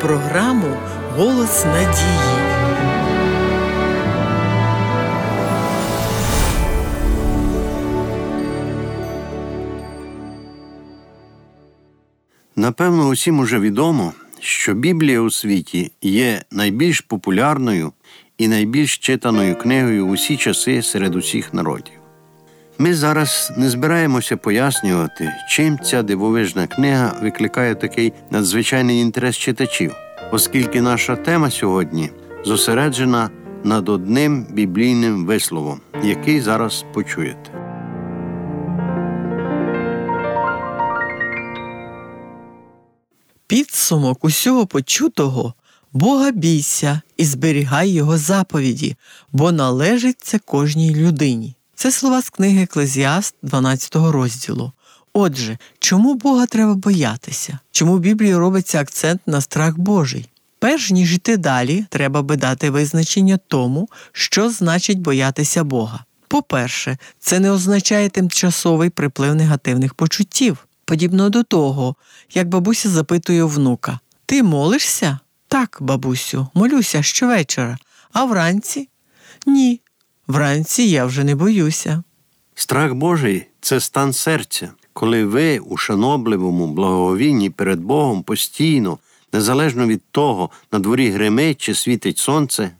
програму Голос надії. Напевно, усім уже відомо, що Біблія у світі є найбільш популярною і найбільш читаною книгою в усі часи серед усіх народів. Ми зараз не збираємося пояснювати, чим ця дивовижна книга викликає такий надзвичайний інтерес читачів, оскільки наша тема сьогодні зосереджена над одним біблійним висловом, який зараз почуєте. Підсумок усього почутого Бога бійся і зберігай Його заповіді, бо належить це кожній людині. Це слова з книги Еклезіаст 12 розділу. Отже, чому Бога треба боятися? Чому в Біблії робиться акцент на страх Божий? Перш ніж йти далі, треба би дати визначення тому, що значить боятися Бога. По-перше, це не означає тимчасовий приплив негативних почуттів, подібно до того, як бабуся запитує внука: Ти молишся? Так, бабусю, молюся щовечора, а вранці? Ні. Вранці я вже не боюся. Страх Божий це стан серця, коли ви у шанобливому благовінні перед Богом постійно, незалежно від того, на дворі гримить чи світить сонце,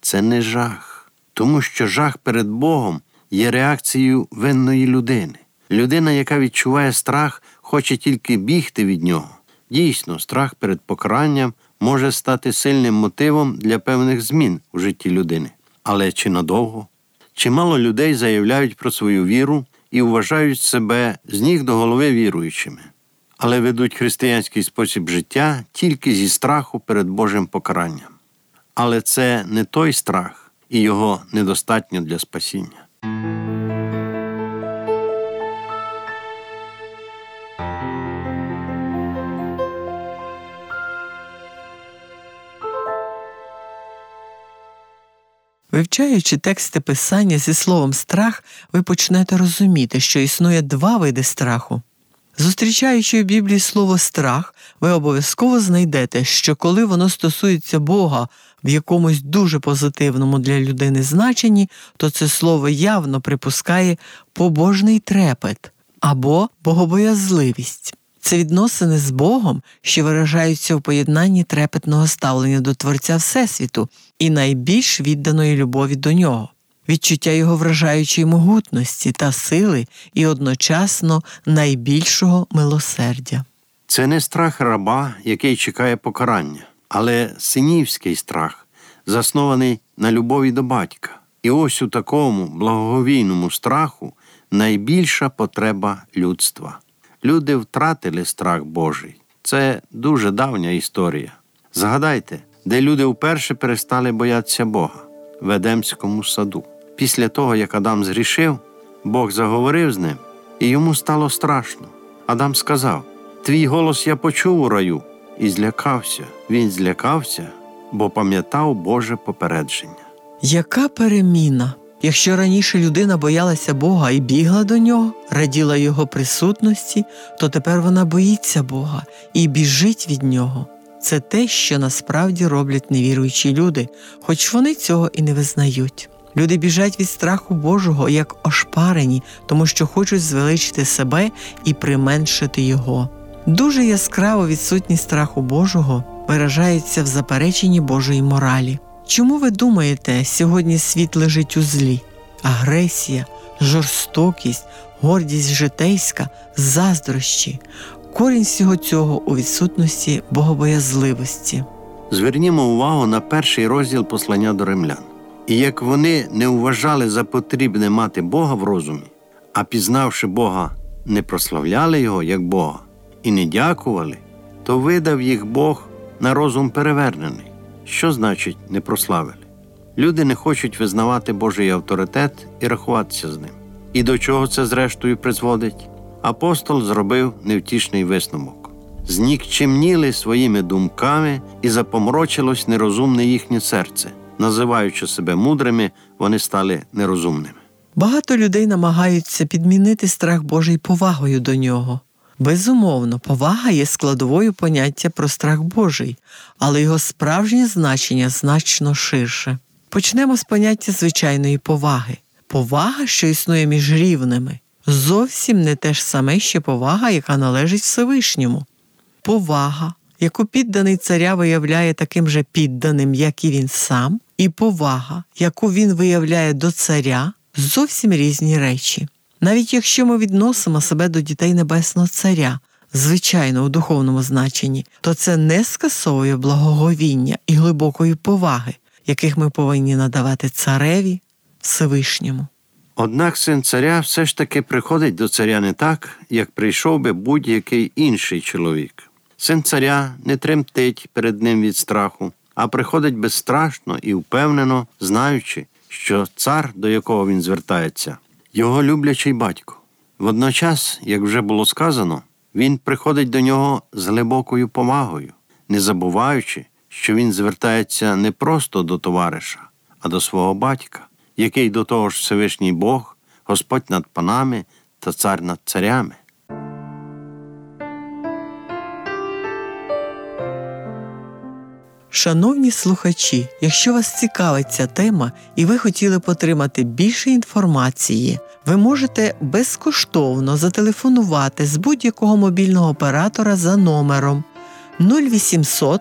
це не жах, тому що жах перед Богом є реакцією винної людини. Людина, яка відчуває страх, хоче тільки бігти від нього. Дійсно, страх перед покаранням може стати сильним мотивом для певних змін у житті людини. Але чи надовго? Чимало людей заявляють про свою віру і вважають себе з ніг до голови віруючими, але ведуть християнський спосіб життя тільки зі страху перед Божим покаранням. Але це не той страх, і його недостатньо для спасіння. Вивчаючи тексти писання зі словом страх, ви почнете розуміти, що існує два види страху. Зустрічаючи в Біблії слово страх, ви обов'язково знайдете, що коли воно стосується Бога в якомусь дуже позитивному для людини значенні, то це слово явно припускає побожний трепет або богобоязливість. Це відносини з Богом, що виражаються у поєднанні трепетного ставлення до Творця Всесвіту і найбільш відданої любові до нього, відчуття його вражаючої могутності та сили і одночасно найбільшого милосердя. Це не страх раба, який чекає покарання, але синівський страх, заснований на любові до батька. І ось у такому благовійному страху найбільша потреба людства. Люди втратили страх Божий. Це дуже давня історія. Згадайте, де люди вперше перестали боятися Бога в Едемському саду. Після того, як Адам згрішив, Бог заговорив з ним, і йому стало страшно. Адам сказав: Твій голос я почув у раю, і злякався. Він злякався, бо пам'ятав Боже попередження. Яка переміна? Якщо раніше людина боялася Бога і бігла до нього, раділа Його присутності, то тепер вона боїться Бога і біжить від нього. Це те, що насправді роблять невіруючі люди, хоч вони цього і не визнають. Люди біжать від страху Божого як ошпарені, тому що хочуть звеличити себе і применшити Його. Дуже яскраво відсутність страху Божого виражається в запереченні Божої моралі. Чому ви думаєте, сьогодні світ лежить у злі? Агресія, жорстокість, гордість житейська, заздрощі, корінь всього цього у відсутності богобоязливості. Звернімо увагу на перший розділ послання до римлян. І як вони не вважали за потрібне мати Бога в розумі, а пізнавши Бога, не прославляли Його як Бога і не дякували, то видав їх Бог на розум перевернений. Що значить не прославили? Люди не хочуть визнавати Божий авторитет і рахуватися з ним. І до чого це зрештою призводить? Апостол зробив невтішний висновок. Знікчемніли своїми думками і запомрочилось нерозумне їхнє серце. Називаючи себе мудрими, вони стали нерозумними. Багато людей намагаються підмінити страх Божий повагою до нього. Безумовно, повага є складовою поняття про страх Божий, але його справжнє значення значно ширше. Почнемо з поняття звичайної поваги. Повага, що існує між рівними, зовсім не те ж саме, що повага, яка належить Всевишньому. Повага, яку підданий царя виявляє таким же підданим, як і він сам, і повага, яку він виявляє до царя, зовсім різні речі. Навіть якщо ми відносимо себе до дітей Небесного Царя, звичайно, у духовному значенні, то це не скасовує благоговіння і глибокої поваги, яких ми повинні надавати цареві Всевишньому. Однак син царя все ж таки приходить до царя не так, як прийшов би будь-який інший чоловік. Син царя не тремтить перед ним від страху, а приходить безстрашно і впевнено, знаючи, що цар, до якого він звертається, його люблячий батько. Водночас, як вже було сказано, він приходить до нього з глибокою повагою, не забуваючи, що він звертається не просто до товариша, а до свого батька, який до того ж Всевишній Бог, Господь над панами та цар над царями. Шановні слухачі, якщо вас цікавить ця тема і ви хотіли б отримати більше інформації, ви можете безкоштовно зателефонувати з будь-якого мобільного оператора за номером 0800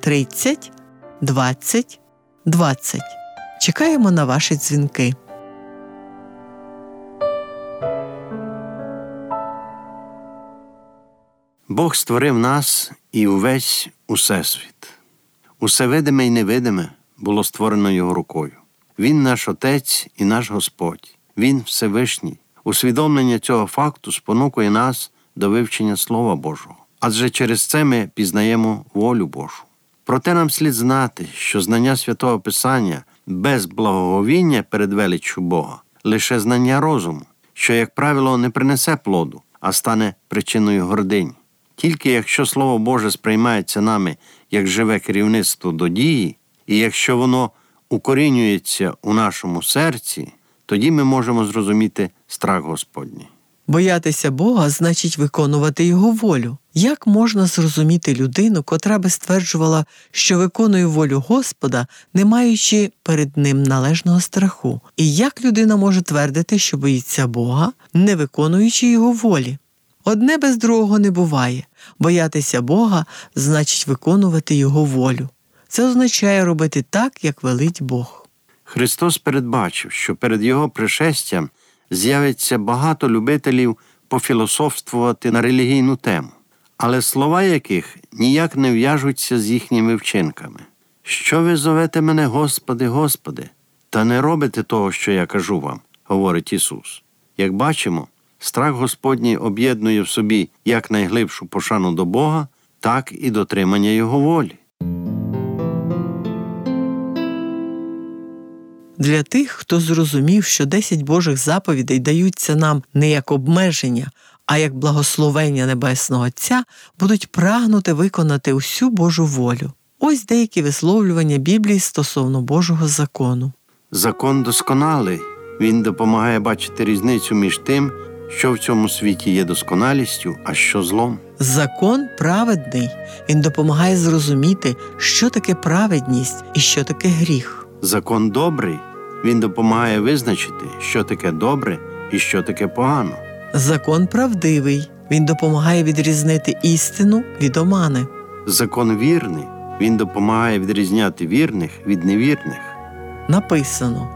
30 20 20. Чекаємо на ваші дзвінки. Бог створив нас і увесь усесвіт. Усе видиме і невидиме було створено Його рукою. Він наш Отець і наш Господь, Він Всевишній. Усвідомлення цього факту спонукує нас до вивчення Слова Божого. Адже через це ми пізнаємо волю Божу. Проте нам слід знати, що знання святого Писання без благоговіння перед величчю Бога лише знання розуму, що, як правило, не принесе плоду, а стане причиною гордині. Тільки якщо Слово Боже сприймається нами як живе керівництво до дії, і якщо воно укорінюється у нашому серці, тоді ми можемо зрозуміти страх Господній. Боятися Бога значить виконувати Його волю. Як можна зрозуміти людину, котра би стверджувала, що виконує волю Господа, не маючи перед ним належного страху? І як людина може твердити, що боїться Бога, не виконуючи його волі? Одне без другого не буває. Боятися Бога значить виконувати Його волю. Це означає робити так, як велить Бог. Христос передбачив, що перед Його пришестям з'явиться багато любителів пофілософствувати на релігійну тему, але слова яких ніяк не в'яжуться з їхніми вчинками. Що ви зовете мене, Господи, Господи, та не робите того, що я кажу вам, говорить Ісус. Як бачимо, страх Господній об'єднує в собі як найглибшу пошану до Бога, так і дотримання Його волі. Для тих, хто зрозумів, що 10 Божих заповідей даються нам не як обмеження, а як благословення Небесного Отця, будуть прагнути виконати усю Божу волю. Ось деякі висловлювання Біблії стосовно Божого закону. Закон досконалий, він допомагає бачити різницю між тим, що в цьому світі є досконалістю, а що злом. Закон праведний, він допомагає зрозуміти, що таке праведність і що таке гріх. Закон добрий, він допомагає визначити, що таке добре і що таке погано. Закон правдивий, він допомагає відрізнити істину від омани. Закон вірний, він допомагає відрізняти вірних від невірних. Написано: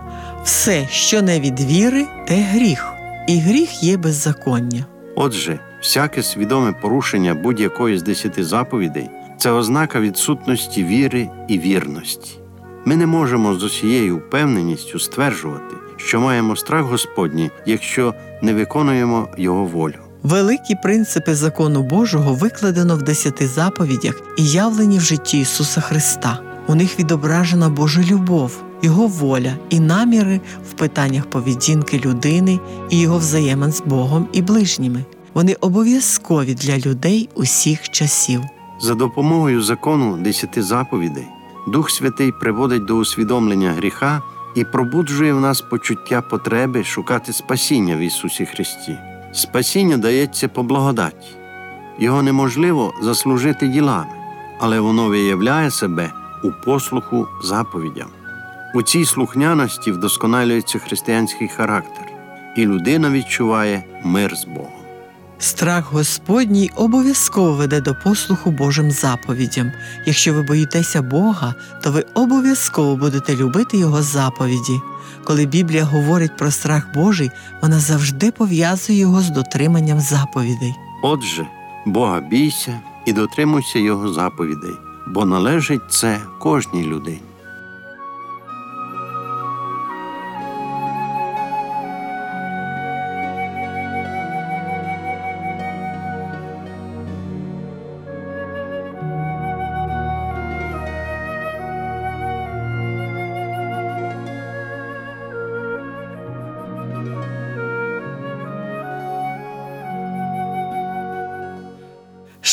все, що не від віри, те гріх, і гріх є беззаконня. Отже, всяке свідоме порушення будь-якої з десяти заповідей це ознака відсутності віри і вірності. Ми не можемо з усією впевненістю стверджувати, що маємо страх Господній, якщо не виконуємо Його волю. Великі принципи закону Божого викладено в десяти заповідях і явлені в житті Ісуса Христа. У них відображена Божа любов, Його воля і наміри в питаннях поведінки людини і його взаємин з Богом і ближніми. Вони обов'язкові для людей усіх часів. За допомогою закону десяти заповідей Дух Святий приводить до усвідомлення гріха і пробуджує в нас почуття потреби шукати спасіння в Ісусі Христі. Спасіння дається по благодаті. Його неможливо заслужити ділами, але воно виявляє себе у послуху заповідям. У цій слухняності вдосконалюється християнський характер, і людина відчуває мир з Богом. Страх Господній обов'язково веде до послуху Божим заповідям. Якщо ви боїтеся Бога, то ви обов'язково будете любити Його заповіді. Коли Біблія говорить про страх Божий, вона завжди пов'язує його з дотриманням заповідей. Отже, Бога бійся і дотримуйся Його заповідей, бо належить це кожній людині.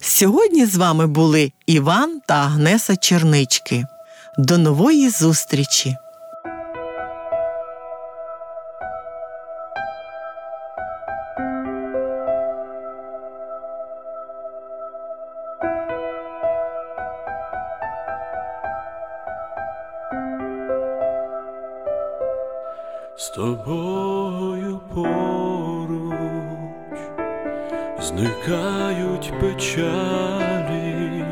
Сьогодні з вами були Іван та Агнеса Чернички. До нової зустрічі! З тобою поруч зникають печалі,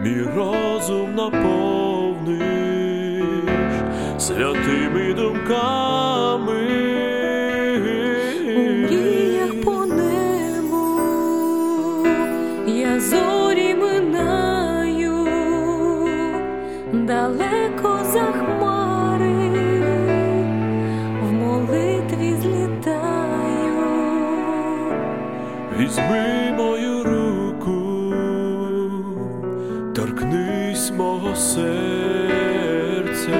мій розум наповниш святими думками. У мріях по небу я зорі минаю, далеко за Візьми мою руку, торкнись мого серця.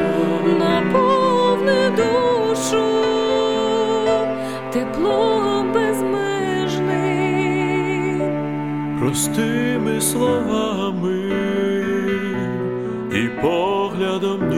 наповни душу теплом безмежним, простими словами і поглядом